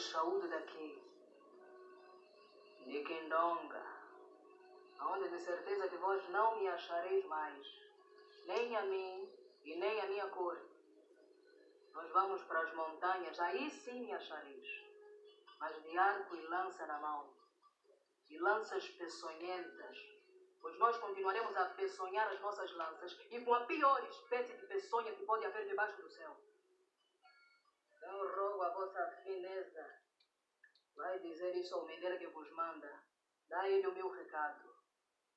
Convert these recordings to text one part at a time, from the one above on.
vos saúdo daqui, de Quindonga, onde de certeza que vós não me achareis mais, nem a mim e nem a minha cor. Nós vamos para as montanhas, aí sim me achareis, mas de arco e lança na mão, e lanças peçonhentas, pois nós continuaremos a peçonhar as nossas lanças e com a pior espécie de peçonha que pode haver debaixo do céu. A vossa fineza. Vai dizer isso ao menino que vos manda. Dá ele o meu recado.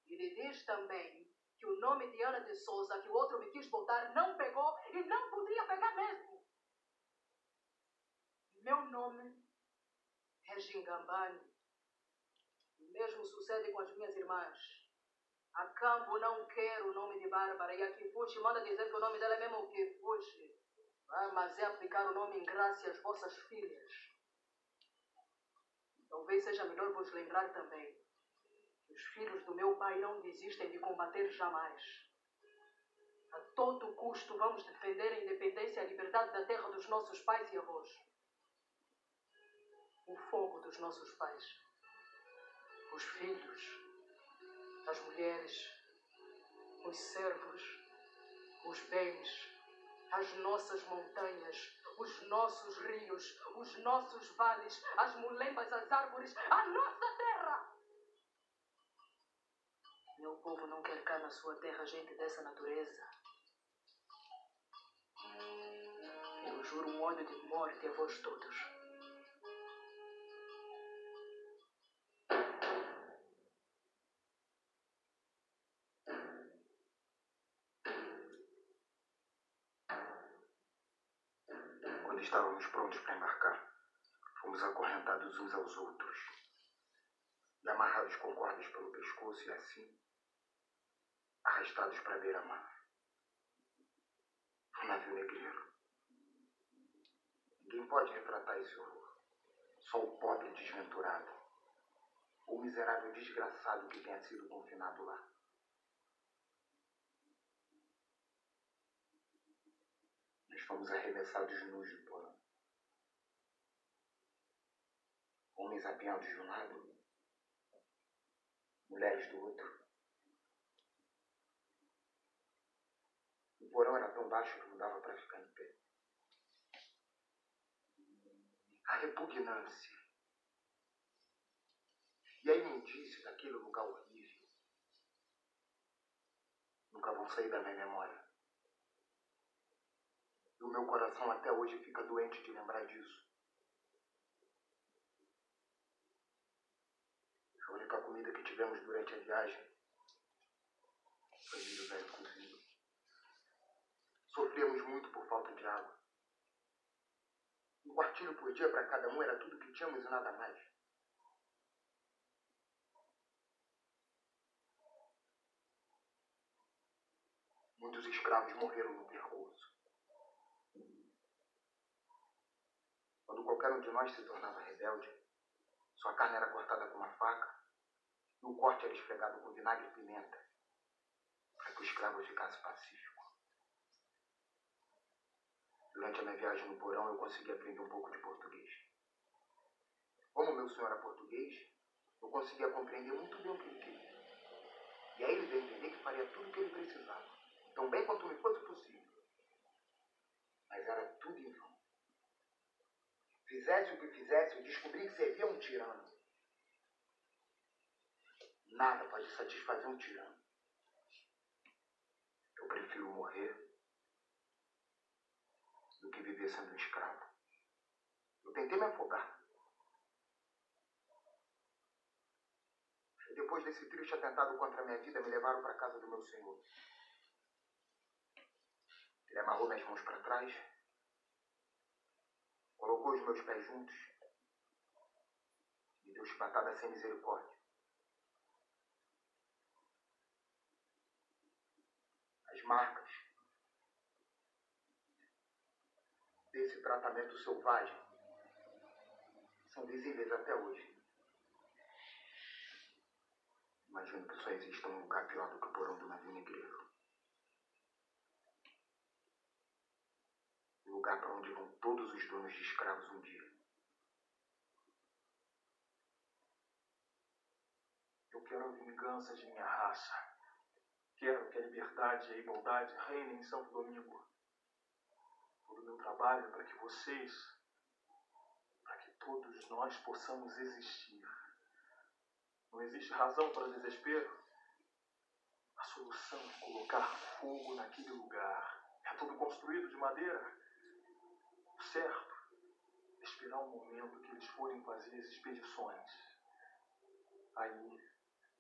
E lhe diz também que o nome de Ana de Souza, que o outro me quis botar, não pegou e não podia pegar mesmo. Meu nome é Gingambane. O mesmo sucede com as minhas irmãs. A Campo não quer o nome de Bárbara e a Kifuchi manda dizer que o nome dela é mesmo Kifuchi. Ah, mas é aplicar o nome em graça às vossas filhas. Talvez seja melhor vos lembrar também que os filhos do meu pai não desistem de combater jamais. A todo custo vamos defender a independência e a liberdade da terra dos nossos pais e avós. O fogo dos nossos pais. Os filhos, as mulheres, os servos, os bens as nossas montanhas, os nossos rios, os nossos vales, as mulembas, as árvores, a nossa terra. Meu povo não quer cá na sua terra gente dessa natureza. Eu juro um ódio de morte a vós todos. Estávamos prontos para embarcar, fomos acorrentados uns aos outros e amarrados com cordas pelo pescoço e assim arrastados para a beira-mar. Um navio negreiro. Ninguém pode retratar esse horror. Só o pobre desventurado, o miserável desgraçado que tenha sido confinado lá. Nós fomos arremessados nus do porão. Homens apiados de um lado, mulheres do outro. O porão era tão baixo que não dava para ficar em pé. A repugnância e a imundície daquele lugar horrível nunca vão sair da minha memória. E o meu coração até hoje fica doente de lembrar disso. A única comida que tivemos durante a viagem foi milho velho cozido. Sofríamos muito por falta de água. Um quartilho por dia para cada um era tudo que tínhamos e nada mais. Muitos escravos morreram no Qualquer um de nós se tornava rebelde, sua carne era cortada com uma faca e o corte era esfregado com vinagre e pimenta para que o escravo ficasse pacífico. Durante a minha viagem no porão, eu consegui aprender um pouco de português. Como meu senhor era português, eu conseguia compreender muito bem o que ele queria. E aí ele veio entender que faria tudo o que ele precisava, tão bem quanto me fosse possível. Mas era tudo em. Fizesse o que fizesse, eu descobri que servia um tirano. Nada pode satisfazer um tirano. Eu prefiro morrer do que viver sendo um escravo. Eu tentei me afogar. Depois desse triste atentado contra a minha vida, me levaram para a casa do meu senhor. Ele amarrou minhas mãos para trás colocou os meus pés juntos, me deu chibatada sem misericórdia. As marcas desse tratamento selvagem são visíveis até hoje. Imagino que só exista um lugar pior do que o porão do navio negreiro. lugar para onde vão todos os donos de escravos um dia. Eu quero a vingança de minha raça. Quero que a liberdade e a igualdade reinem em Santo Domingo. Todo o meu trabalho é para que vocês, para que todos nós possamos existir. Não existe razão para desespero. A solução é colocar fogo naquele lugar. É tudo construído de madeira. Certo esperar o momento que eles forem fazer as expedições. Aí,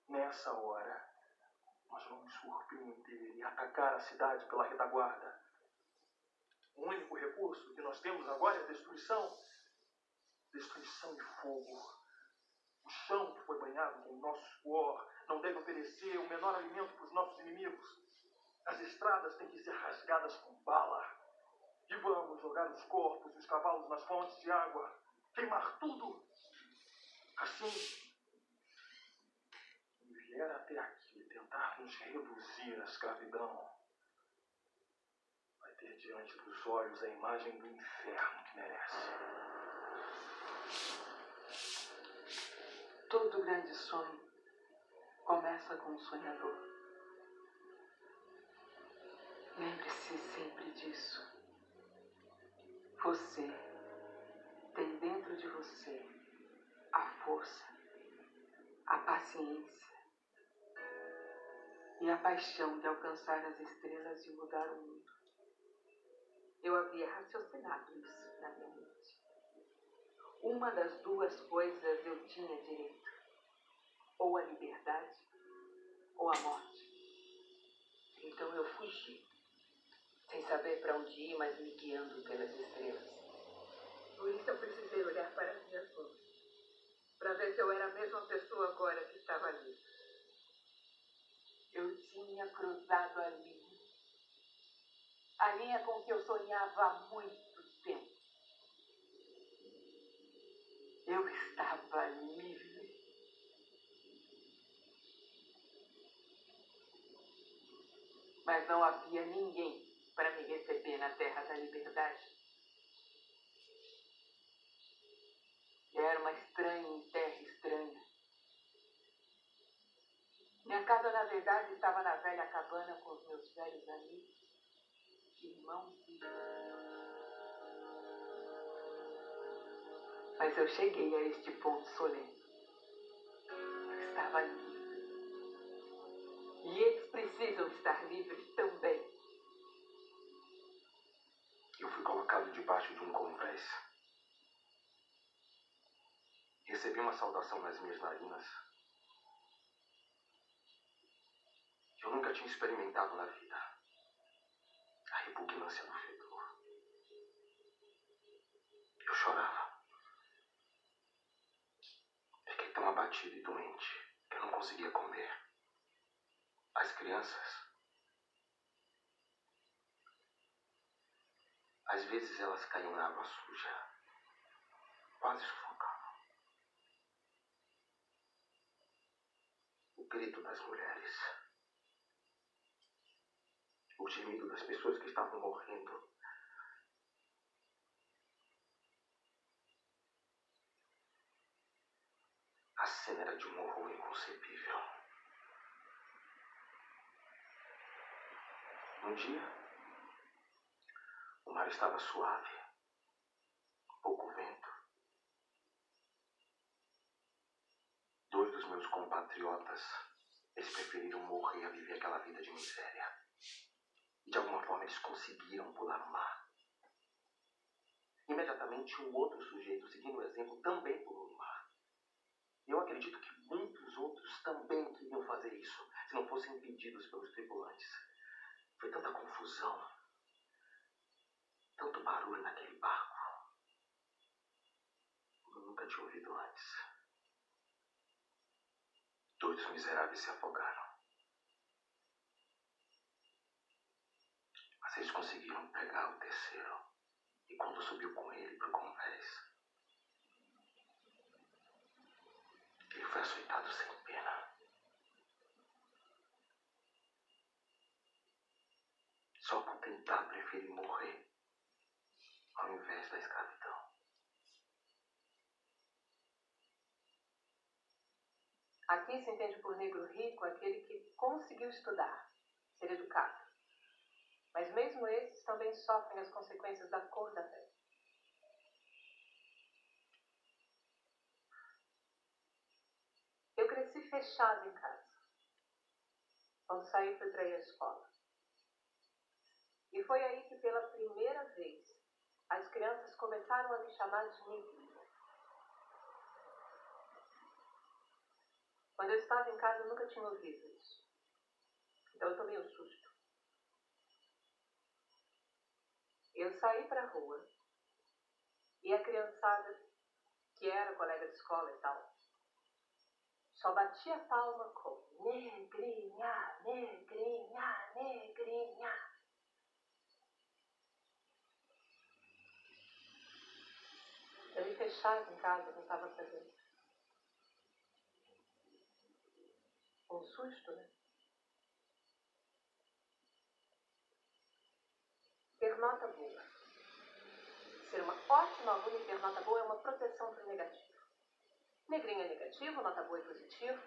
nessa hora, nós vamos surpreender e atacar a cidade pela retaguarda. O único recurso que nós temos agora é a destruição. Destruição e fogo. O chão que foi banhado com o nosso suor não deve oferecer o menor alimento para os nossos inimigos. As estradas têm que ser rasgadas com bala. E vamos jogar os corpos e os cavalos nas fontes de água. Queimar tudo. Assim, quem vier até aqui tentar nos reduzir à escravidão, vai ter diante dos olhos a imagem do inferno que merece. Todo grande sonho começa com um sonhador. Lembre-se sempre disso. Você tem dentro de você a força, a paciência e a paixão de alcançar as estrelas e mudar o mundo. Eu havia raciocinado isso na minha mente. Uma das duas coisas eu tinha direito: ou a liberdade ou a morte. Então eu fugi, sem saber para onde ir, mas me guiando pelas estrelas. Por isso eu precisei olhar para as minhas mãos, para ver se eu era a mesma pessoa agora que estava ali. Eu tinha cruzado a linha. A linha com que eu sonhava há muito tempo. Eu estava livre. Mas não havia ninguém para me receber na terra da liberdade. Era uma estranha terra estranha. Minha casa, na verdade, estava na velha cabana com os meus velhos amigos, irmãos e Mas eu cheguei a este ponto solene. Eu estava livre. E eles precisam estar livres também. Eu fui colocado debaixo de um convés. Recebi uma saudação nas minhas narinas. que Eu nunca tinha experimentado na vida. A repugnância do fedor. Eu chorava. Fiquei tão abatido e doente que eu não conseguia comer. As crianças. Às vezes elas caíam na água suja, quase sufocavam. O grito das mulheres, o gemido das pessoas que estavam morrendo. A cena era de um horror inconcebível. Um dia, o mar estava suave, pouco vento. Dois dos meus compatriotas, eles preferiram morrer a viver aquela vida de miséria. E de alguma forma eles conseguiram pular o mar. Imediatamente, um outro sujeito, seguindo o exemplo, também pulou no mar. Eu acredito que muitos outros também queriam fazer isso, se não fossem impedidos pelos tripulantes. Foi tanta confusão, tanto barulho naquele barco. Eu nunca tinha ouvido antes. Dois miseráveis se afogaram. Mas eles conseguiram pegar o terceiro. E quando subiu com ele para o convés, ele foi açoitado sem pena. Só por tentar preferir morrer ao invés da escravidão. Aqui se entende por negro rico aquele que conseguiu estudar, ser educado. Mas mesmo esses também sofrem as consequências da cor da pele. Eu cresci fechado em casa. Quando saí, para ir à escola. E foi aí que, pela primeira vez, as crianças começaram a me chamar de neguinha. Quando eu estava em casa, eu nunca tinha ouvido isso. Então eu tomei um susto. Eu saí para a rua e a criançada, que era colega de escola e tal, só batia palma com negrinha, negrinha, negrinha. Eu me fechava em casa, não estava fazendo. Um susto, né? Ter nota boa. Ser uma ótima aluna e ter nota boa é uma proteção para o negativo. Negrinha é negativo, nota boa é positivo.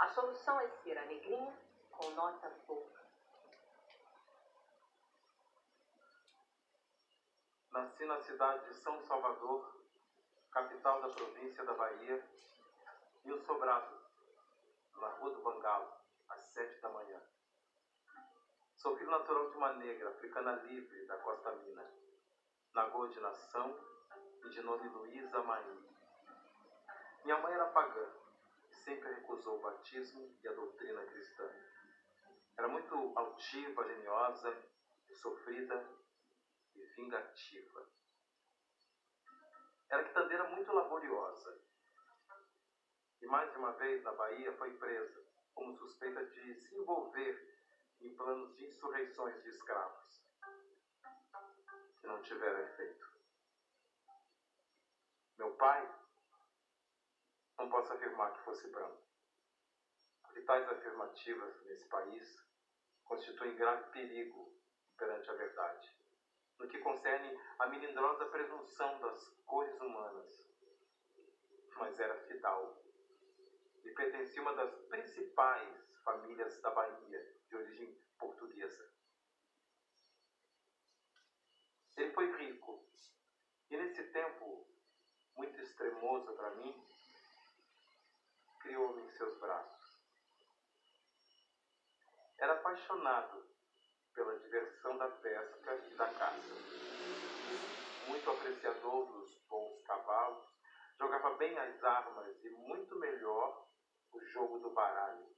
A solução é ser a negrinha com nota boa. Nasci na cidade de São Salvador, capital da província da Bahia, e o Sobrado, na Rua do Bangalo, às sete da manhã. Sou filho natural de uma negra, africana livre da Costa Mina, Nagô de nação e de nome Luísa Maim. Minha mãe era pagã e sempre recusou o batismo e a doutrina cristã. Era muito altiva, lenhosa, sofrida e vingativa. Era quitandeira muito laboriosa. E mais uma vez na Bahia foi presa como suspeita de se envolver em planos de insurreições de escravos, que não tiveram efeito. Meu pai, não posso afirmar que fosse branco, porque tais afirmativas nesse país constituem grave perigo perante a verdade, no que concerne a melindrosa presunção das cores humanas. Mas era fidalgo e pertencia a uma das principais famílias da Bahia, de origem portuguesa. Ele foi rico e, nesse tempo muito extremoso para mim, criou-me em seus braços. Era apaixonado pela diversão da pesca e da caça. Muito apreciador dos bons cavalos, jogava bem as armas e muito melhor o jogo do baralho.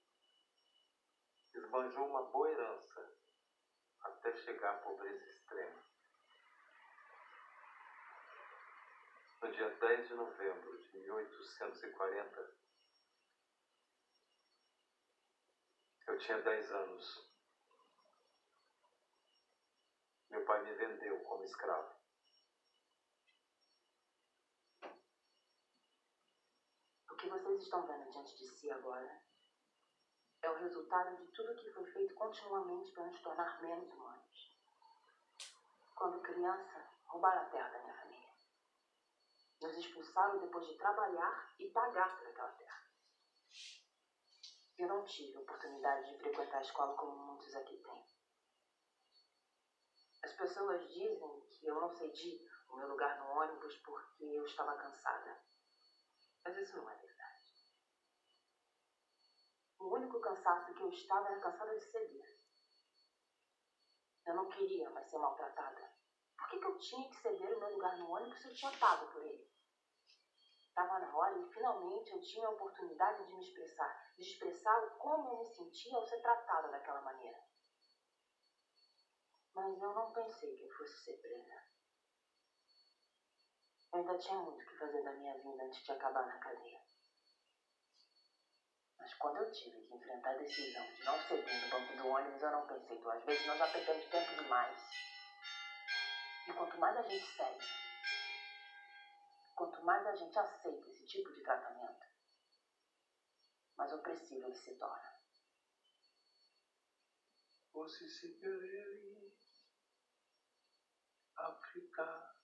Esbanjou uma boa herança até chegar à pobreza extrema. No dia 10 de novembro de 1840, eu tinha 10 anos. Meu pai me vendeu como escravo. Que vocês estão vendo diante de si agora é o resultado de tudo que foi feito continuamente para nos tornar menos humanos. Quando criança, roubaram a terra da minha família. Nos expulsaram depois de trabalhar e pagar por aquela terra. Eu não tive oportunidade de frequentar a escola como muitos aqui têm. As pessoas dizem que eu não cedi o meu lugar no ônibus porque eu estava cansada. Mas isso não é verdade. O único cansaço que eu estava era cansada de ceder. Eu não queria mais ser maltratada. Por que, que eu tinha que ceder o meu lugar no ônibus se eu tinha pago por ele? Estava na hora e finalmente eu tinha a oportunidade de me expressar, de expressar como eu me sentia ao ser tratada daquela maneira. Mas eu não pensei que eu fosse ser presa. Eu ainda tinha muito que fazer da minha vida antes de acabar na cadeia. Mas quando eu tive que enfrentar a decisão de não ceder no banco do ônibus, eu não pensei duas vezes, nós já perdemos tempo demais. E quanto mais a gente segue, quanto mais a gente aceita esse tipo de tratamento, mais opressivo ele se torna. Osisipeleli, Afrika,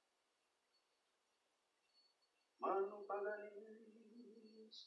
Manu Paganismo, supoyo Izo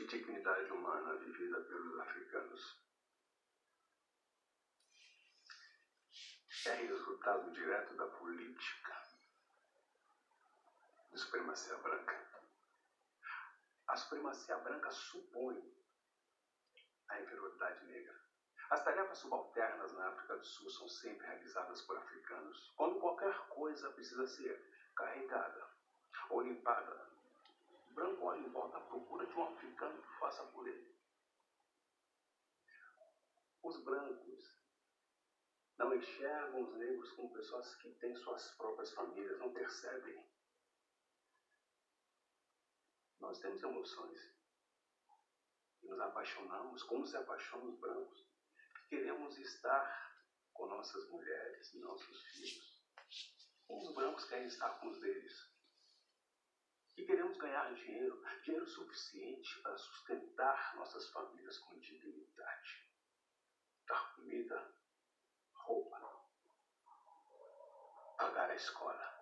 de dignidade humana vivida pelos africanos é resultado direto da política de supremacia branca. A supremacia branca supõe a inferioridade negra. As tarefas subalternas na África do Sul são sempre realizadas por africanos. Quando qualquer coisa precisa ser carregada ou limpada, branco olha em volta à procura de um africano que faça por ele. Os brancos não enxergam os negros como pessoas que têm suas próprias famílias, não percebem. Nós temos emoções e nos apaixonamos como se apaixonam os brancos. Queremos estar com nossas mulheres e nossos filhos. Como os brancos querem estar com os deles. Ganhar dinheiro, dinheiro suficiente para sustentar nossas famílias com dignidade. Dar comida, roupa, pagar a escola.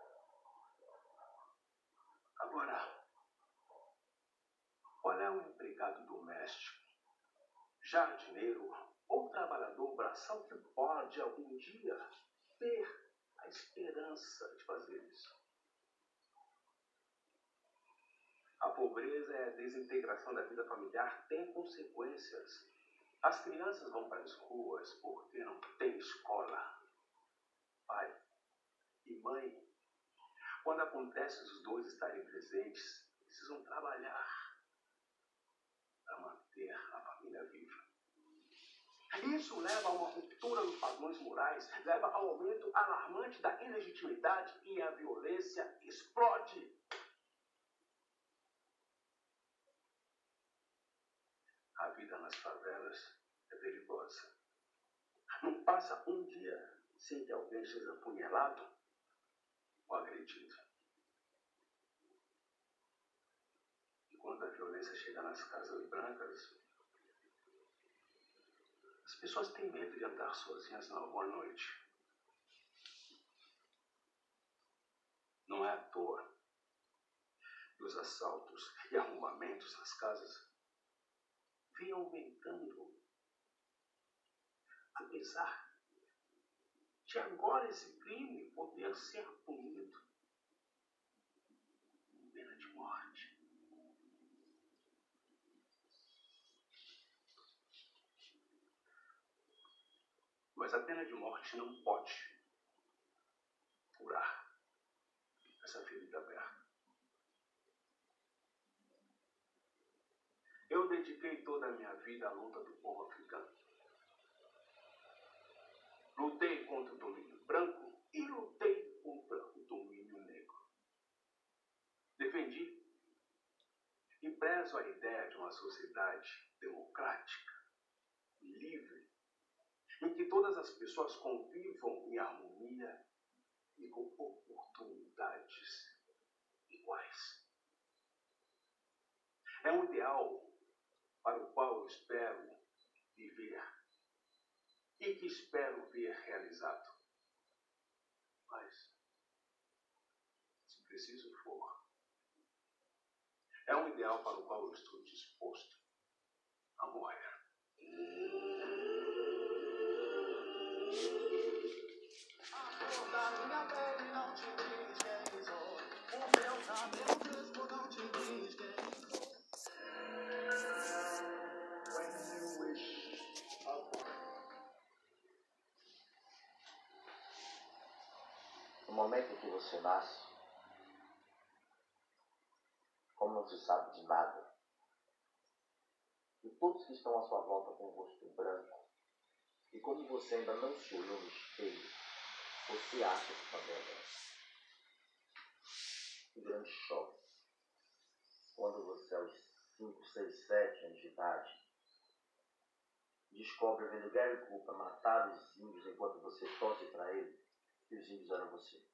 Agora, qual é o empregado doméstico, jardineiro ou trabalhador braçal que pode algum dia ter a esperança de fazer isso? A pobreza e a desintegração da vida familiar têm consequências as crianças vão para as ruas porque não tem escola. Pai e mãe, quando acontece os dois estarem presentes, precisam trabalhar para manter a família viva. Isso leva a uma ruptura dos padrões morais, leva ao aumento alarmante da ilegitimidade e a violência explode. A vida nas favelas é perigosa. Não passa um dia sem que alguém seja apunhalado ou agredido. E quando a violência chega nas casas brancas, as pessoas têm medo de andar sozinhas na rua à noite. Não é à toa que os assaltos e arrombamentos nas casas vem aumentando. Apesar de agora esse crime poder ser punido com pena de morte. Mas a pena de morte não pode curar essa ferida aberta. Eu dediquei toda a minha vida à luta do povo africano. Lutei contra o domínio branco e lutei contra o domínio negro. Defendi e prezo a ideia de uma sociedade democrática, livre, em que todas as pessoas convivam em harmonia e com oportunidades iguais. É um ideal para o qual eu espero viver e que espero ver realizado. Mas, se preciso for, é um ideal para o qual eu estou disposto a morrer. A minha pele não te diz quem sou, o meu cabelo crespo não te diz quem sou. Momento em que você nasce, como não se sabe de nada, e todos que estão à sua volta com o rosto branco, e como você ainda não se olhou no espelho, você acha que está bem. Que grande choque. Quando você, aos 5, 6, 7 anos de idade, descobre vendo Gary Cooper matar os índios enquanto você torce para ele, que os índios eram você.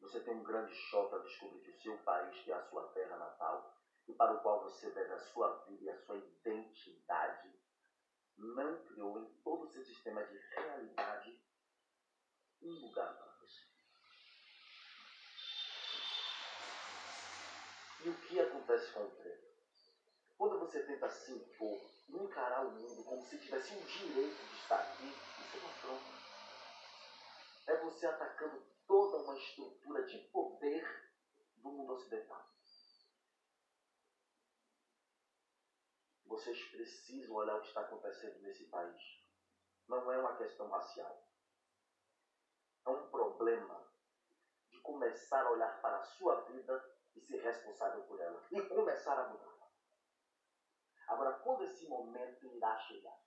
Você tem um grande choque ao descobrir que o seu país, que é a sua terra natal, e para o qual você deve a sua vida e a sua identidade, não criou em todo o seu sistema de realidade um lugar para você. E o que acontece com o treino? Quando você tenta se impor, encarar o mundo como se tivesse um direito de estar aqui, isso é uma afronta. É você atacando toda uma estrutura de poder do mundo ocidental. Vocês precisam olhar o que está acontecendo nesse país. Não é uma questão racial. É um problema de começar a olhar para a sua vida e ser responsável por ela. E começar a mudar. Agora, quando esse momento irá chegar?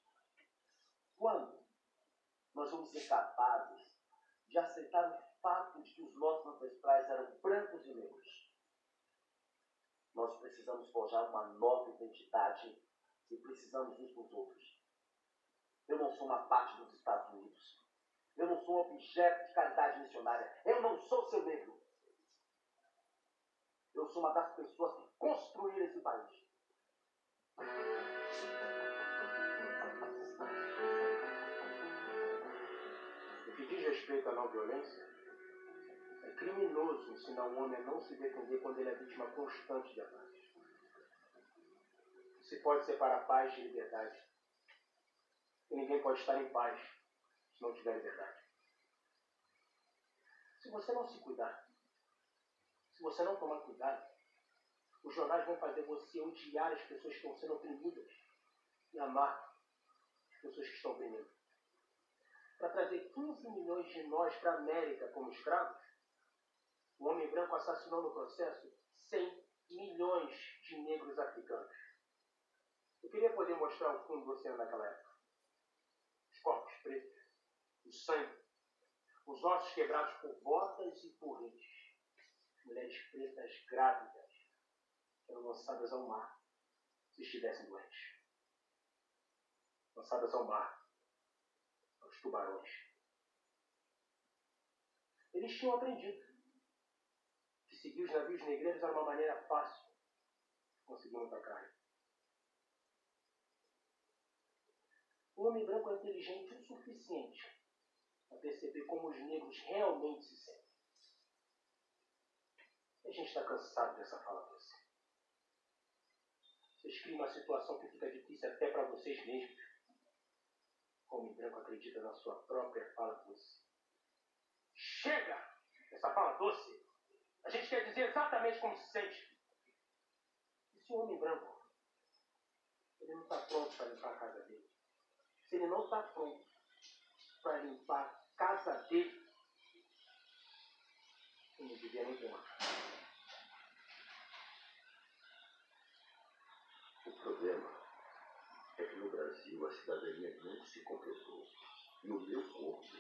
Quando nós vamos ser capazes de aceitar o fato de que os nossos ancestrais eram brancos e negros? Nós precisamos forjar uma nova identidade e precisamos uns dos outros. Eu não sou uma parte dos Estados Unidos. Eu não sou objeto de caridade missionária. Eu não sou seu negro. Eu sou uma das pessoas que construíram esse país. No que diz respeito à não violência, criminoso ensinar um homem a não se defender quando ele é vítima constante de ataques. Se pode separar paz de liberdade. E ninguém pode estar em paz se não tiver liberdade. Se você não se cuidar, se você não tomar cuidado, os jornais vão fazer você odiar as pessoas que estão sendo oprimidas e amar as pessoas que estão oprimidas. Para trazer 15 milhões de nós para a América como escravos, o homem branco assassinou no processo 100 milhões de negros africanos. Eu queria poder mostrar o fundo do oceano naquela época. Os corpos pretos, o sangue, os ossos quebrados por botas e porretes, mulheres pretas grávidas, eram lançadas ao mar se estivessem doentes. Lançadas ao mar, aos tubarões. Eles tinham aprendido seguir os navios negreiros era uma maneira fácil de conseguir muita carne. O homem branco é inteligente o suficiente para perceber como os negros realmente se sentem. A gente está cansado dessa fala doce. Vocês criam uma situação que fica difícil até para vocês mesmos. O homem branco acredita na sua própria fala doce. Chega! Essa fala doce. A gente quer dizer exatamente como se sente. E se o homem branco, ele não está pronto para limpar a casa dele, se ele não está pronto para limpar a casa dele, ele não devia nem ter uma casa. O problema é que no Brasil a cidadania não se completou e o meu corpo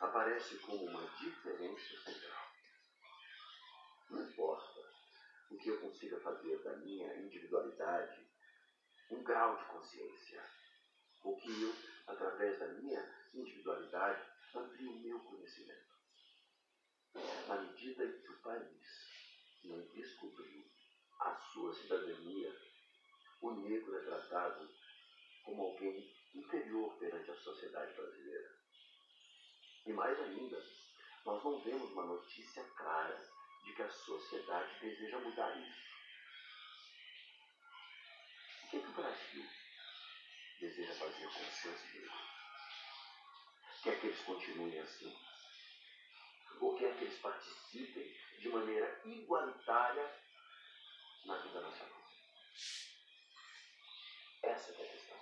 aparece como uma diferença central. Não importa o fazer da minha individualidade um grau de consciência, ou que eu, através da minha individualidade, amplie o meu conhecimento. Na medida em que o país não descobriu a sua cidadania, o negro é tratado como alguém inferior perante a sociedade brasileira. E mais ainda, nós não vemos uma notícia clara de que a sociedade deseja mudar isso. O que, é que o Brasil deseja fazer com os seus negros? Quer que eles continuem assim? Ou quer que eles participem de maneira igualitária na vida nacional? Essa é a questão.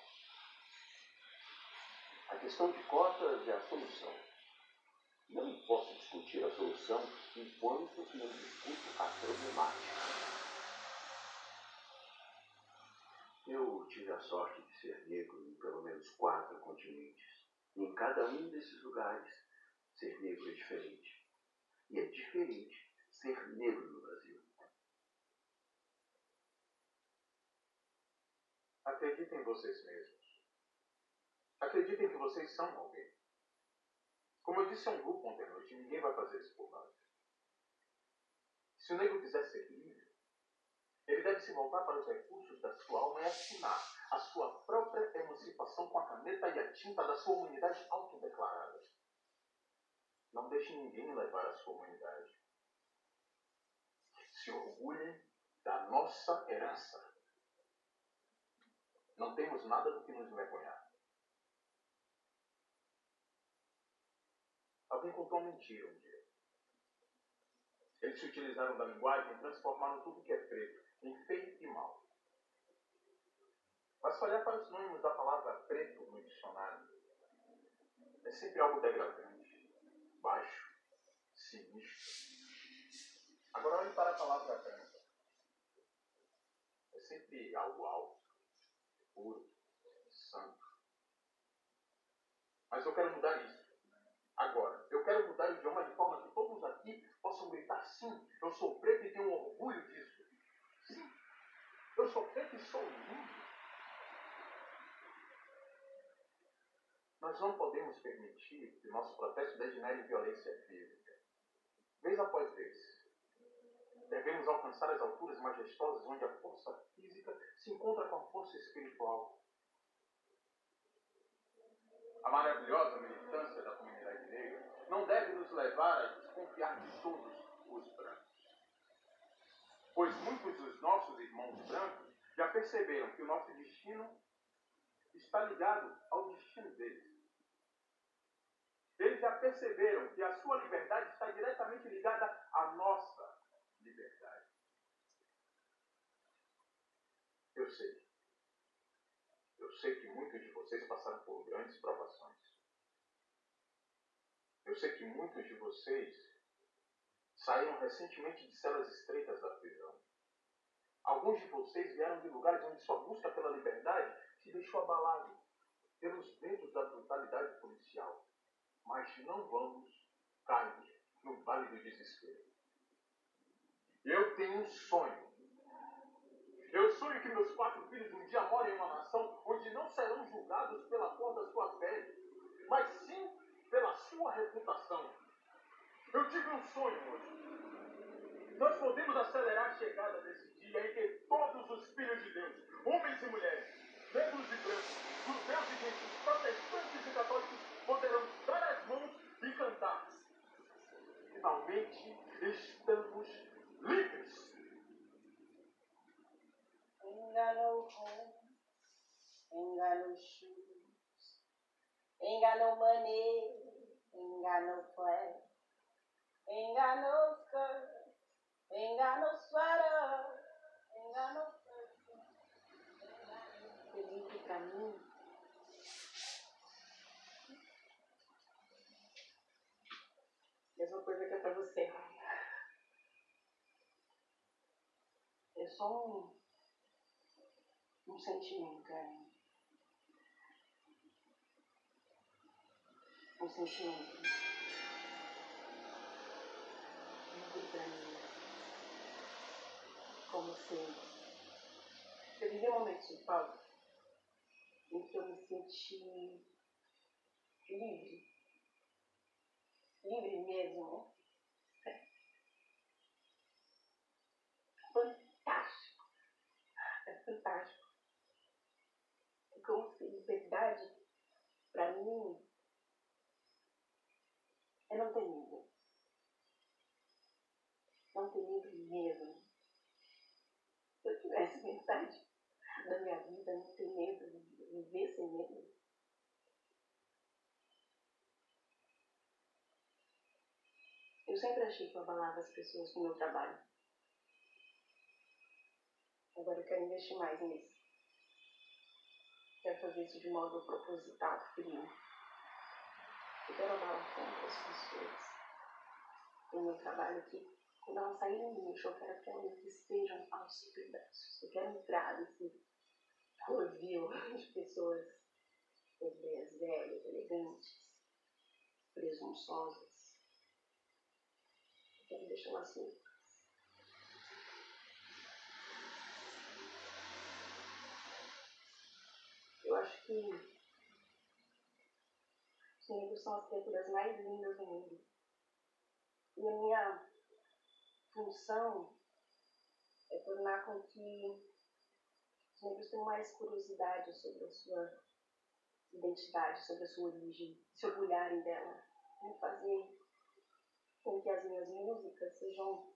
A questão de cotas é a solução. Não posso discutir a solução enquanto não discuto a problemática. Eu tive a sorte de ser negro em pelo menos quatro continentes. E em cada um desses lugares, ser negro é diferente. E é diferente ser negro no Brasil. Acreditem em vocês mesmos. Acreditem que vocês são alguém. Como eu disse a um grupo ontem à noite, ninguém vai fazer isso por nós. Se o negro quiser ser livre, ele deve se voltar para os recursos da sua alma e assinar a sua própria emancipação com a caneta e a tinta da sua humanidade autodeclarada. Não deixe ninguém levar a sua humanidade. Se orgulhe da nossa herança. Não temos nada do que nos envergonhar. Alguém contou uma mentira um dia. Eles se utilizaram da linguagem e transformaram tudo que é preto em feio e mal. Mas se olhar para os sinônimos da palavra preto no dicionário, é sempre algo degradante, baixo, sinistro. Agora olhe para a palavra branca. É sempre algo alto, puro, santo. Mas eu quero mudar isso. Agora, eu quero mudar o idioma de forma que todos aqui possam gritar sim, eu sou preto e tenho orgulho disso. Eu sou preto e sou lindo. Nós não podemos permitir que nosso protesto degenere violência física. Vez após vez, devemos alcançar as alturas majestosas onde a força física se encontra com a força espiritual. A maravilhosa militância da comunidade negra não deve nos levar a desconfiar de todos os brancos. Pois muitos dos nossos irmãos brancos já perceberam que o nosso destino está ligado ao destino deles. Eles já perceberam que a sua liberdade está diretamente ligada à nossa liberdade. Eu sei. Eu sei que muitos de vocês passaram por grandes provações. Eu sei que muitos de vocês saíram recentemente de celas estreitas da prisão. Alguns de vocês vieram de lugares onde sua busca pela liberdade se deixou abalado pelos medos da brutalidade policial. Mas não vamos cair no vale do desespero. Eu tenho um sonho. Eu sonho que meus quatro filhos um dia morem em uma nação onde não serão julgados pela cor da sua pele, mas sim pela sua reputação. Eu tive um sonho hoje. Nós podemos acelerar a chegada desse dia em que todos os filhos de Deus, homens e mulheres, negros e brancos, judeus e gentios, protestantes e católicos, poderão dar as mãos e cantar. Finalmente estamos livres. Ain't got no shoes, ain't got no money, got no perfume. Felipe pra mim mesma coisa que é pra você. É só um, um sentimento, cara. Um sentimento. Muito pra mim. Como se. Vivi momentos de pausa em que eu me senti livre. Livre mesmo. Fantástico. É fantástico. É como se liberdade, pra mim, é não ter. Não ter medo mesmo. Se eu tivesse metade da minha vida, não ter medo, viver sem medo. Eu sempre achei que eu abalava as pessoas com o meu trabalho. Agora eu quero investir mais nisso. Quero fazer isso de modo proposital, frio. Eu quero abalar tantas pessoas no meu trabalho que, quando elas saírem do lixo, eu quero que elas estejam aos pedaços. Eu quero entrar nesse rodil de pessoas ideias velhas, elegantes, presunçosas. Eu quero deixá-las assim. acho que os negros são as criaturas mais lindas do mundo. E a minha função é tornar com que os negros tenham mais curiosidade sobre a sua identidade, sobre a sua origem, se orgulharem dela. E fazer com que as minhas músicas sejam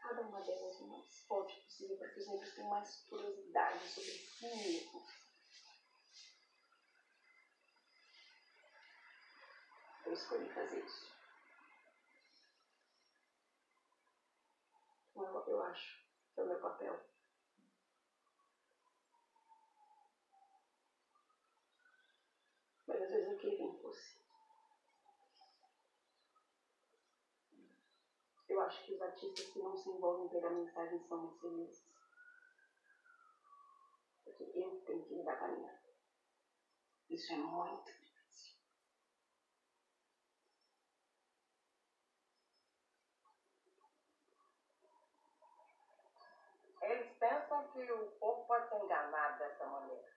cada uma delas o mais forte possível para que os negros tenham mais curiosidade sobre si mesmos. Eu escolhi fazer isso. Eu acho que é o meu papel. Mas às vezes eu queria que fosse. Eu acho que os artistas que não se envolvem em pegar mensagem são felizes. Porque eu tenho que lidar com a minha. Isso é muito difícil. Eles pensam que o povo pode ser enganado dessa maneira.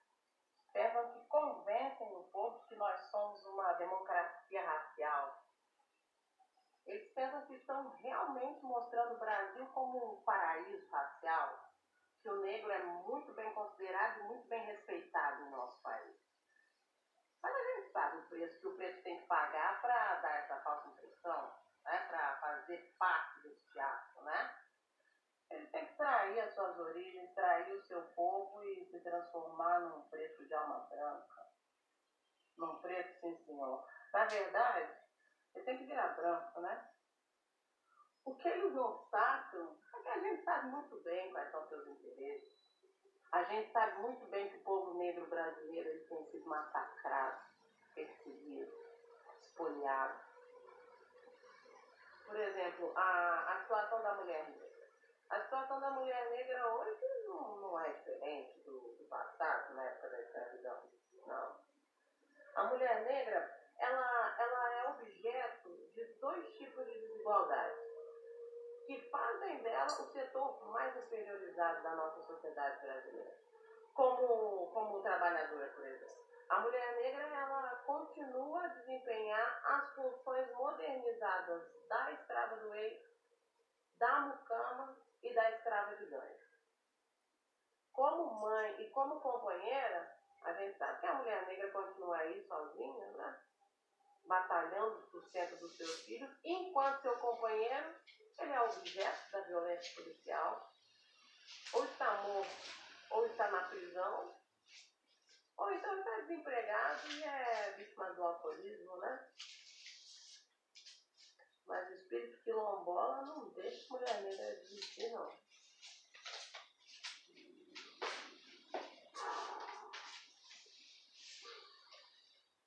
Pensam que convencem o povo que nós somos uma democracia racial. Eles pensam que estão realmente mostrando o Brasil como um paraíso racial, que o negro é muito bem considerado e muito bem respeitado no nosso país. Mas a gente sabe o preço que o preto tem que pagar para dar essa falsa impressão, né? para fazer parte desse teatro, né? Ele tem que trair as suas origens, trair o seu povo e se transformar num preto de alma branca. Num preto, sim senhor. Na verdade, ele tem que virar branco, né? O que eles não sacam é que a gente sabe muito bem quais são seus interesses. A gente sabe muito bem que o povo negro brasileiro ele tem sido massacrado, perseguido, espoliado. Por exemplo, a, a situação da mulher negra. A situação da mulher negra hoje não, não é diferente do, do passado, na época da escravidão. Não. A mulher negra, ela, ela é objeto de dois tipos de desigualdade que fazem dela o setor mais inferiorizado da nossa sociedade brasileira. Como, como trabalhadora, por exemplo. A mulher negra, ela continua a desempenhar as funções modernizadas da escrava do eixo, da mucama e da escrava de ganho. Como mãe e como companheira, a gente sabe que a mulher negra continua aí sozinha, né? Batalhando o sustento dos seus filhos, enquanto seu companheiro, ele é objeto da violência policial, ou está morto, ou está na prisão, ou então está desempregado e é vítima do alcoolismo, né? Mas o espírito quilombola não deixa mulher negra desistir, não.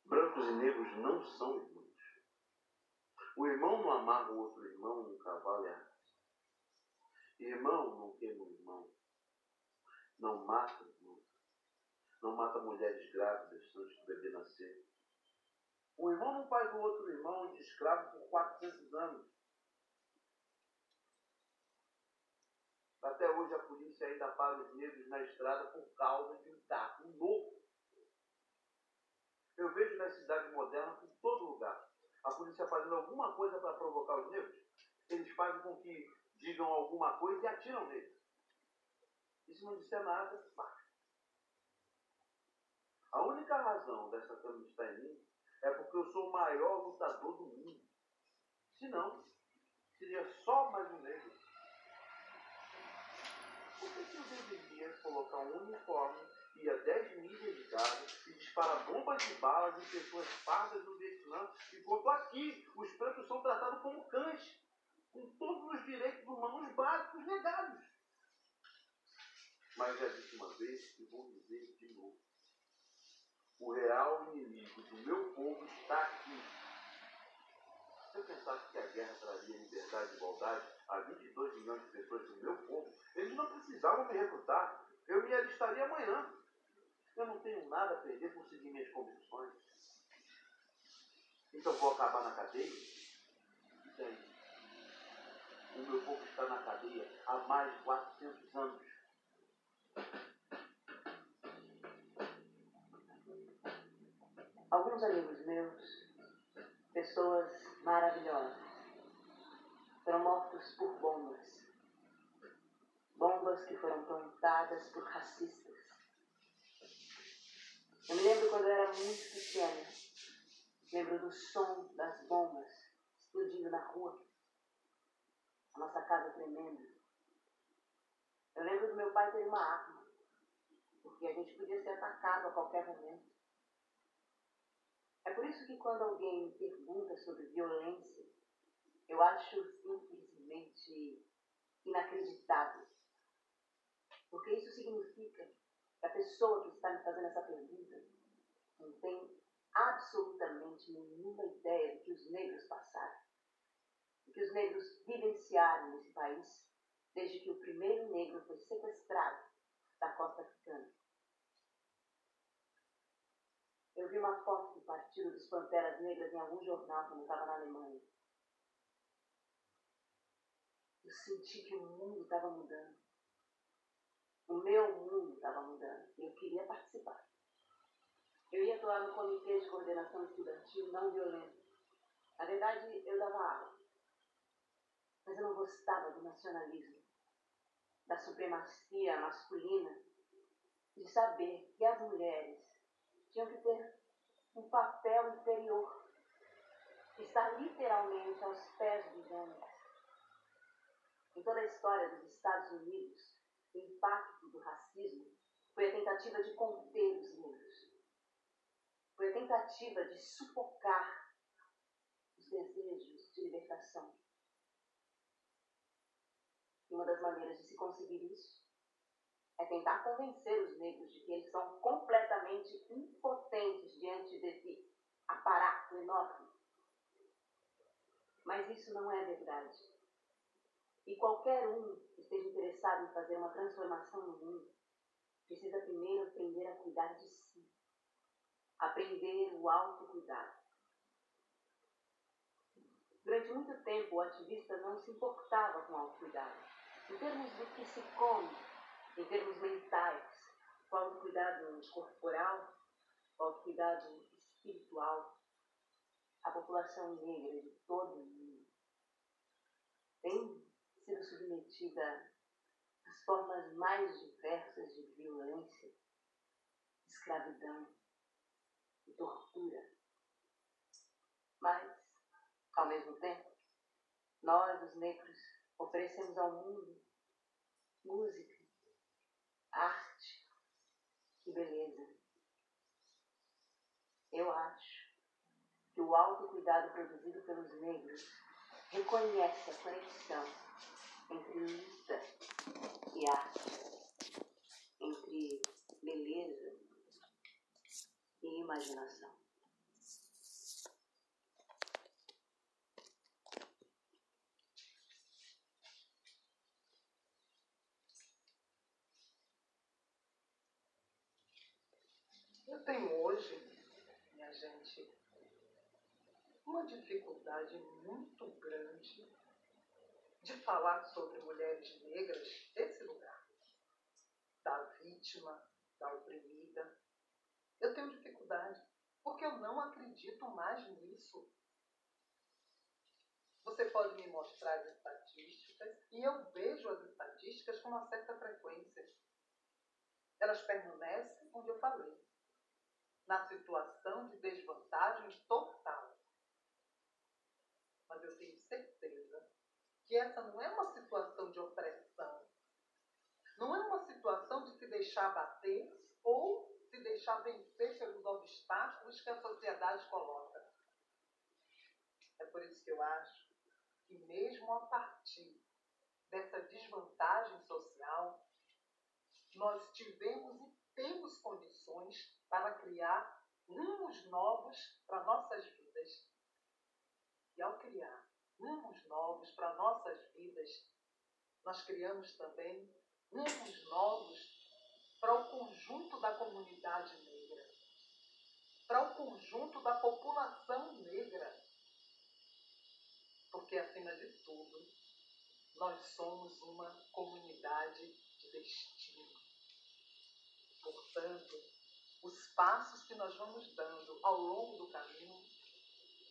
Brancos e negros não são irmãos. O irmão não amarra o outro irmão num cavalo arrasta. Irmão não queima o irmão. Não mata o irmão. Não mata mulheres grávidas antes do bebê nascer. O irmão não faz o outro irmão de escravo por 400 anos. Até hoje a polícia ainda para os negros na estrada por causa de um carro novo. Cidades modernas por todo lugar. A polícia fazendo alguma coisa para provocar os negros, eles fazem com que digam alguma coisa e atiram neles. E se não disser nada, pá. A única razão dessa câmera estar em mim é porque eu sou o maior lutador do mundo. Se não, seria só mais um negro. Por que eu deveria colocar um uniforme, ir a 10 milhas de casa e disparar bombas de balas em pessoas pardas do Vietnã, enquanto aqui os pretos são tratados como cães, com todos os direitos humanos básicos negados? Mas já disse uma vez e vou dizer de novo. O real inimigo do meu povo está aqui. Se eu pensasse que a guerra traria liberdade e igualdade a 22 milhões de pessoas do meu povo, eles não precisavam me recrutar. Eu me alistaria amanhã. Eu não tenho nada a perder por seguir minhas convicções. Então vou acabar na cadeia? Tem. O meu povo está na cadeia há mais de 400 anos. Alguns amigos meus, pessoas maravilhosas, foram mortos por bombas. Bombas que foram plantadas por racistas eu me lembro quando eu era muito pequena. Lembro do som das bombas explodindo na rua. A nossa casa tremenda. Eu lembro do meu pai ter uma arma. Porque a gente podia ser atacado a qualquer momento. É por isso que quando alguém me pergunta sobre violência, eu acho simplesmente inacreditável. Porque isso significa a pessoa que está me fazendo essa pergunta não tem absolutamente nenhuma ideia do que os negros passaram, do que os negros vivenciaram nesse país desde que o primeiro negro foi sequestrado da costa africana. Eu vi uma foto do Partido dos Panteras Negras em algum jornal quando estava na Alemanha. Eu senti que o mundo estava mudando. O meu mundo estava mudando. E eu queria participar. Eu ia atuar no Comitê de Coordenação Estudantil Não Violenta. Na verdade, eu dava aula. Mas eu não gostava do nacionalismo, da supremacia masculina, de saber que as mulheres tinham que ter um papel inferior, estar literalmente aos pés dos homens. Em toda a história dos Estados Unidos, o impacto do racismo foi a tentativa de conter os negros. Foi a tentativa de sufocar os desejos de libertação. E uma das maneiras de se conseguir isso é tentar convencer os negros de que eles são completamente impotentes diante desse aparato enorme. Mas isso não é verdade. E qualquer um que esteja interessado em fazer uma transformação no mundo precisa primeiro aprender a cuidar de si. Aprender o autocuidado. Durante muito tempo, o ativista não se importava com o autocuidado. Em termos do que se come, em termos mentais, o autocuidado corporal, o autocuidado espiritual, a população negra de todo o mundo tem sido submetida às formas mais diversas de violência, escravidão e tortura. Mas, ao mesmo tempo, nós, os negros, oferecemos ao mundo música, arte e beleza. Eu acho que o autocuidado produzido pelos negros reconhece a conexão entre luta e arte, entre beleza e imaginação. Eu tenho hoje, minha gente, uma dificuldade muito grande de falar sobre mulheres negras desse lugar, da vítima, da oprimida. Eu tenho dificuldade porque eu não acredito mais nisso. Você pode me mostrar as estatísticas e eu vejo as estatísticas com uma certa frequência. Elas permanecem onde eu falei na situação de desvantagem total. Mas eu tenho certeza que essa não é uma situação de opressão. Não é uma situação de se deixar bater ou se deixar vencer pelos obstáculos que a sociedade coloca. É por isso que eu acho que, mesmo a partir dessa desvantagem social, nós tivemos e temos condições para criar rumos novos para nossas vidas. E ao criar rumos novos para nossas vidas, nós criamos também rumos novos para o conjunto da comunidade negra, para o conjunto da população negra. Porque, acima de tudo, nós somos uma comunidade de destino. Portanto, os passos que nós vamos dando ao longo do caminho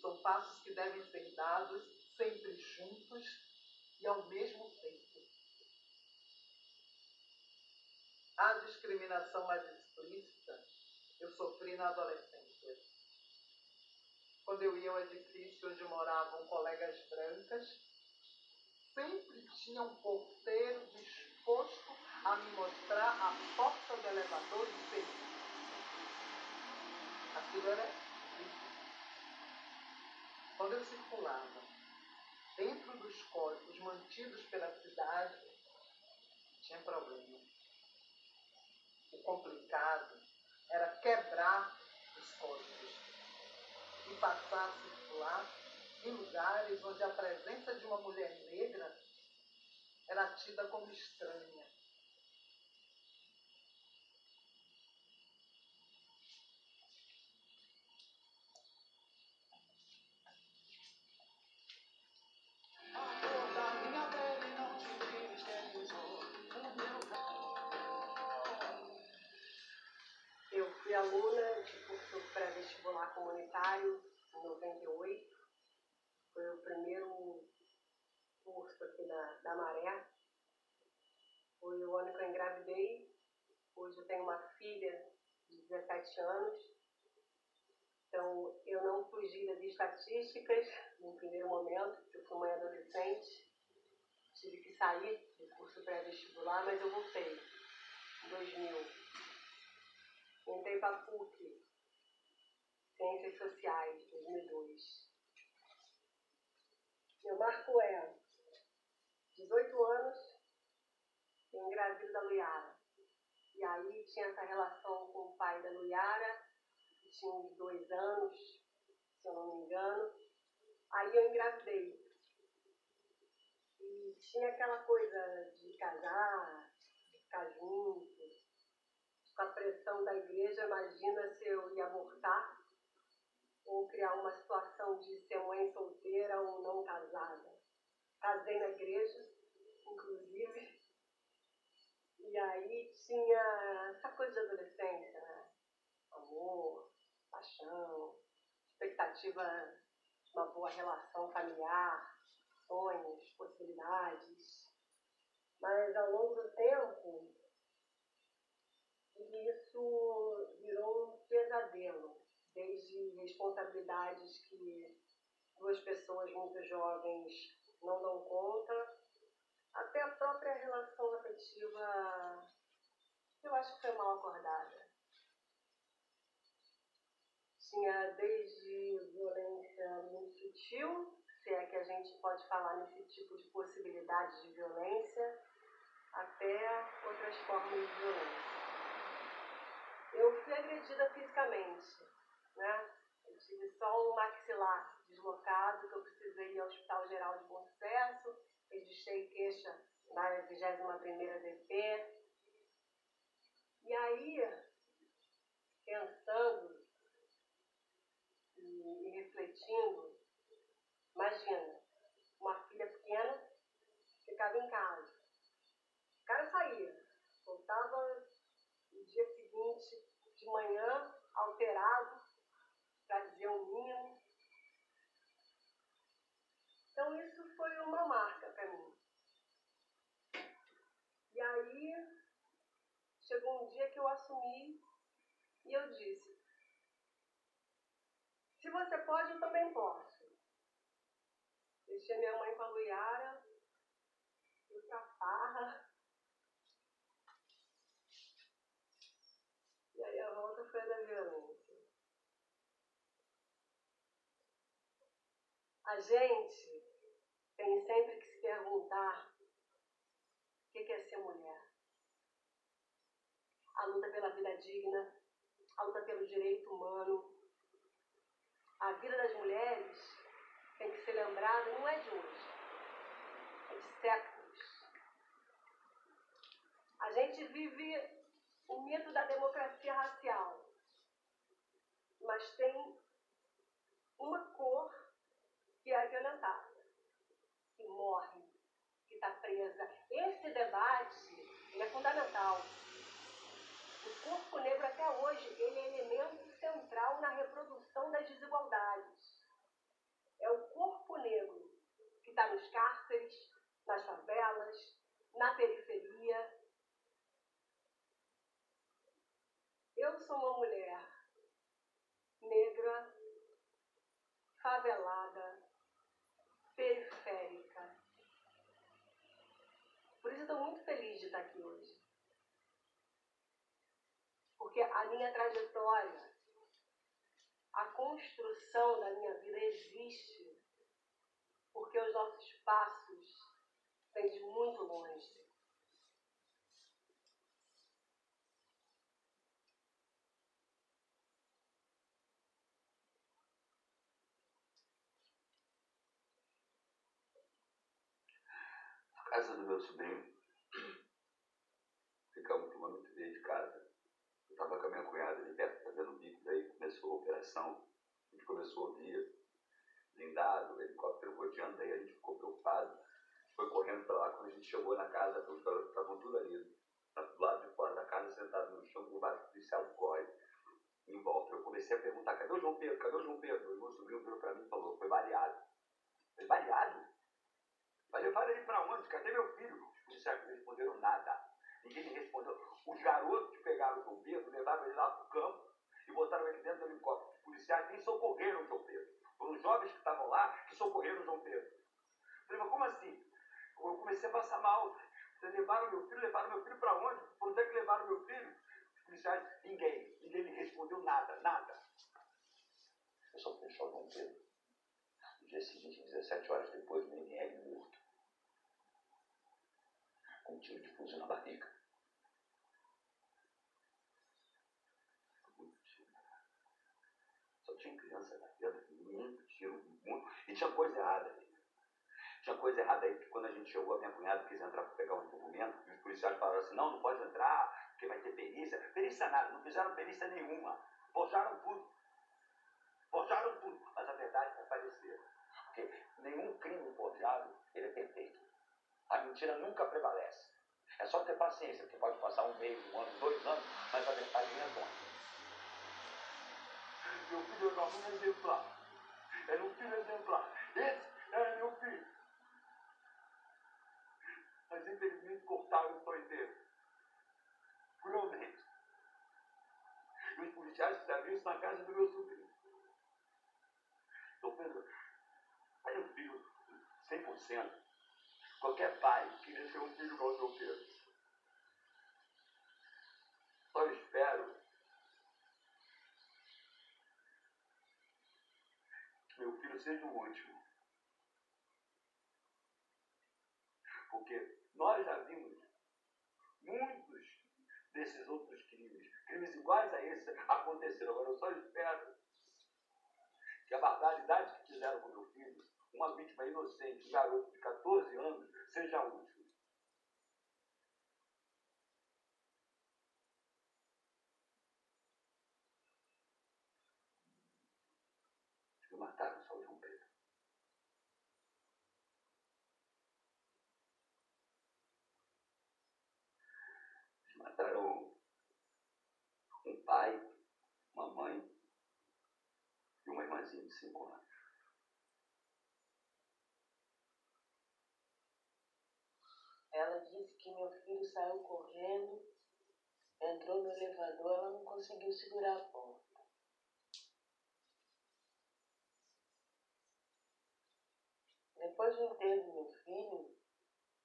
São passos que devem ser dados sempre juntos e ao mesmo tempo. A discriminação mais explícita eu sofri na adolescência. Quando eu ia ao edifício onde moravam colegas brancas, sempre tinha um porteiro disposto a me mostrar a porta do elevador de serviço. Aquilo era isso. Quando eu circulava dentro dos códigos mantidos pela cidade, tinha problema. O complicado era quebrar os códigos e passar a circular em lugares onde a presença de uma mulher negra era tida como estranha. Comunitário em 98. Foi o primeiro curso aqui na, da Maré. Foi o ano que eu engravidei. Hoje eu tenho uma filha de 17 anos. Então, eu não fugi das estatísticas no primeiro momento, porque eu fui mãe adolescente. Tive que sair do curso pré-vestibular, mas eu voltei em 2000. Entrei para a PUC, Ciências Sociais, 2002. Meu marco é 18 anos, engravido da Luiara. E aí tinha essa relação com o pai da Luiara, que tinha uns dois anos, se eu não me engano. Aí eu engravidei. E tinha aquela coisa de casar, de ficar junto, com a pressão da igreja, imagina se eu ia abortar ou criar uma situação de ser mãe solteira ou não casada. Casei na igreja, inclusive, e aí tinha essa coisa de adolescência, né? Amor, paixão, expectativa de uma boa relação familiar, sonhos, possibilidades. Mas ao longo do tempo, isso virou um pesadelo, desde responsabilidades que duas pessoas muito jovens não dão conta, até a própria relação afetiva, eu acho que foi mal acordada. Tinha desde violência muito sutil, se é que a gente pode falar nesse tipo de possibilidade de violência, até outras formas de violência. Eu fui agredida fisicamente, né? Eu tive só um maxilar deslocado, que eu precisei ir ao Hospital Geral de Bom Sucesso, registrei queixa na 21ª DP. E aí, pensando e, e refletindo, imagina, uma filha pequena ficava em casa. O cara saía, voltava no dia seguinte, de manhã, alterado, Então, isso foi uma marca para mim. E aí, chegou um dia que eu assumi e eu disse: se você pode, eu também posso. Deixei minha mãe com a Luiara, fui pra. E aí a volta foi da violência. A gente tem sempre que se perguntar o que é ser mulher. A luta pela vida digna, a luta pelo direito humano. A vida das mulheres tem que ser lembrada, não é de hoje, é de séculos. A gente vive o mito da democracia racial. Mas tem uma cor que é violentada, que morre, que está presa. Esse debate é fundamental. O corpo negro até hoje ele é elemento central na reprodução das desigualdades. é o corpo negro que está nos cárceres, nas favelas, na periferia. Eu sou uma mulher negra, favelada, periférica. Por isso estou muito feliz de estar aqui hoje. Porque a minha trajetória, a construção da minha vida existe porque os nossos passos vêm de muito longe. A casa do meu sobrinho ficava um quilômetro meio de casa. Eu estava com a minha cunhada ali perto, fazendo bico, daí começou a operação. A gente começou a ouvir blindado, helicóptero rodeando, daí a gente ficou preocupado. Foi correndo para lá, quando a gente chegou na casa, os garotos estavam tudo ali, do lado de fora da casa, sentado no chão, com vários policiais corre em volta. Eu comecei a perguntar, cadê o João Pedro? Cadê o João Pedro? O meu sobrinho virou para mim e falou, foi baleado. Foi baleado? Vai levar ele para onde? Cadê meu filho? Os não responderam nada. Ninguém me respondeu. Os garotos que pegaram o João Pedro levaram ele lá para o campo e botaram ele dentro do helicóptero. Os policiais nem socorreram o João Pedro. Foram os jovens que estavam lá que socorreram o João Pedro. Eu falei, mas como assim? Eu comecei a passar mal. Levaram meu filho, levaram meu filho para onde? Para onde é que levaram meu filho? Os policiais, ninguém. Ninguém me respondeu nada, nada. Eu só só o João Pedro. No dia seguinte, 17 horas depois, o ML morto. Com um tiro de fuzil na barriga. Só tinha criança dentro, muito tiro, muito. E tinha coisa errada ali. Tinha coisa errada aí, porque quando a gente chegou, a minha cunhada quis entrar para pegar um documento, e os policiais falaram assim, não, não pode entrar, porque vai ter perícia. Perícia nada, não fizeram perícia nenhuma. Forjaram tudo. Forjaram tudo. Mas a verdade vai aparecer. Porque nenhum crime forjado, ele é perfeito. A mentira nunca prevalece. É só ter paciência, porque pode passar um mês, um ano, dois anos, mas a verdade retorna. Meu filho é um exemplar. É um filho exemplar. Esse é meu filho. Mas infelizmente cortaram o sonho dele. Cruelmente. E os policiais fizeram isso na casa do meu sobrinho. Então, Pedro, aí um filho 100%. Qualquer pai queria ter um filho igual ao seu Pedro. Só espero que meu filho seja o último. Porque nós já vimos muitos desses outros crimes, crimes iguais a esse, aconteceram. Agora eu só espero que a barbaridade que fizeram com meu filho, uma vítima inocente, um garoto de 14 anos, seja. Que mataram só o João Pedro. Mataram um pai, uma mãe e uma irmãzinha de cinco anos. Ela disse que meu filho saiu correndo, entrou no elevador, ela não conseguiu segurar a porta. Depois do enterro do meu filho,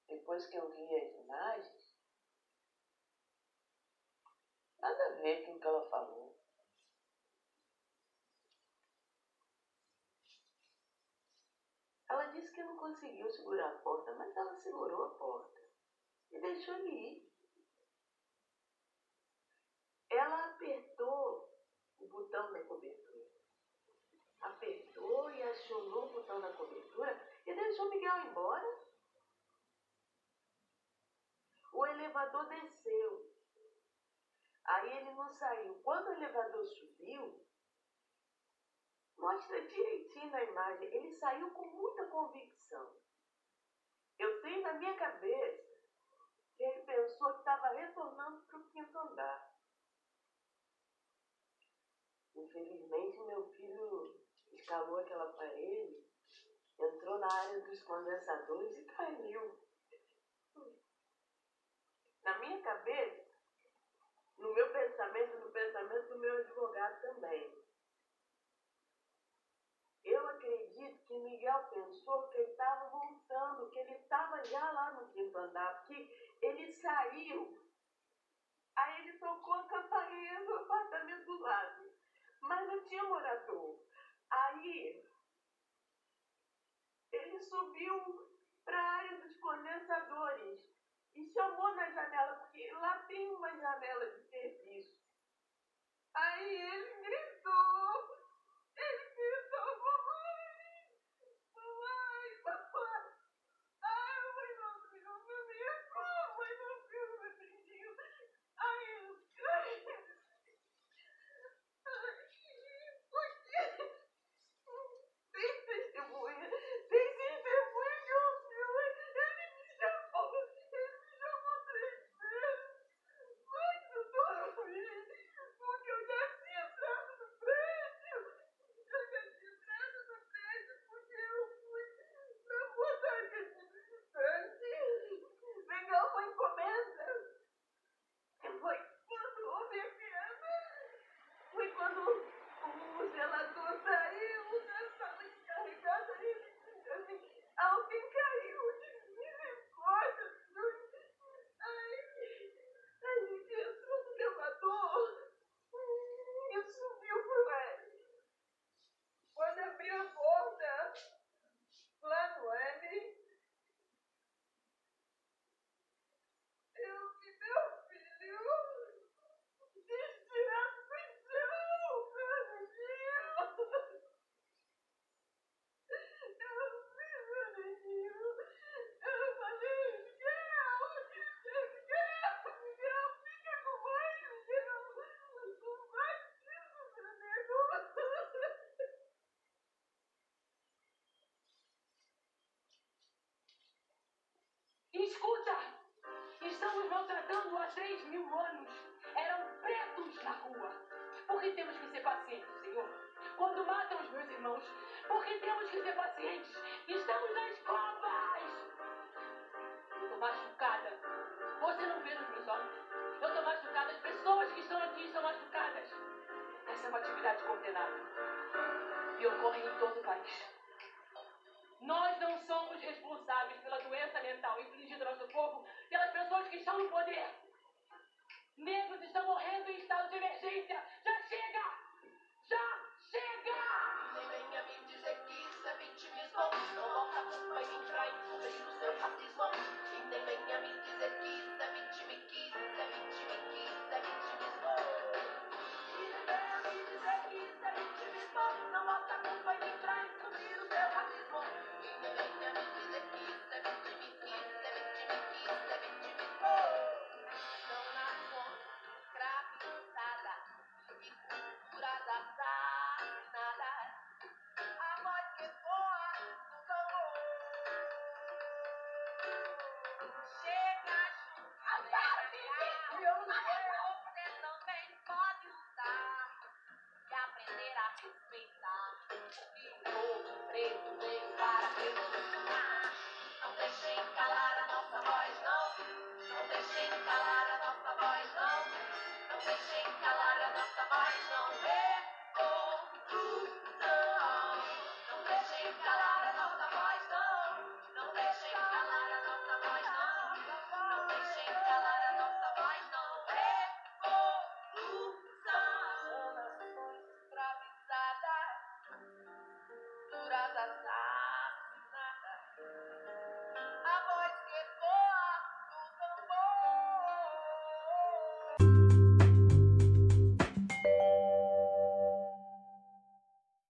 depois que eu vi as imagens, nada a ver com o que ela falou. Ela disse que não conseguiu segurar a porta, mas ela segurou a porta e deixou ele ir. Ela apertou o botão da cobertura. Apertou e acionou o botão da cobertura e deixou Miguel embora. O elevador desceu. Aí ele não saiu. Quando o elevador subiu, mostra direitinho na imagem, ele saiu com muita convicção. Eu tenho na minha cabeça ele pensou que estava retornando para o quinto andar. Infelizmente, meu filho escalou aquela parede entrou na área dos condensadores e caiu. Na minha cabeça, no meu pensamento, no pensamento do meu advogado também. Eu acredito que Miguel pensou que ele estava voltando, que ele estava já lá no quinto andar, porque ele saiu. Aí ele tocou a campainha no apartamento do lado, mas não tinha morador. Aí ele subiu para a área dos condensadores e chamou na janela, porque lá tem uma janela de serviço. Aí ele gritou, ele gritou, 3 mil anos eram pretos na rua. Por que temos que ser pacientes, Senhor? Quando matam os meus irmãos, por que temos que ser pacientes? Estamos nas covas! Eu estou machucada. Você não vê nos meus olhos. Eu estou machucada. As pessoas que estão aqui estão machucadas. Essa é uma atividade condenada. E ocorre em todo o país. Nós não somos responsáveis pela doença mental infligida ao nosso povo pelas pessoas que estão no poder. Negros estão morrendo em estado de emergência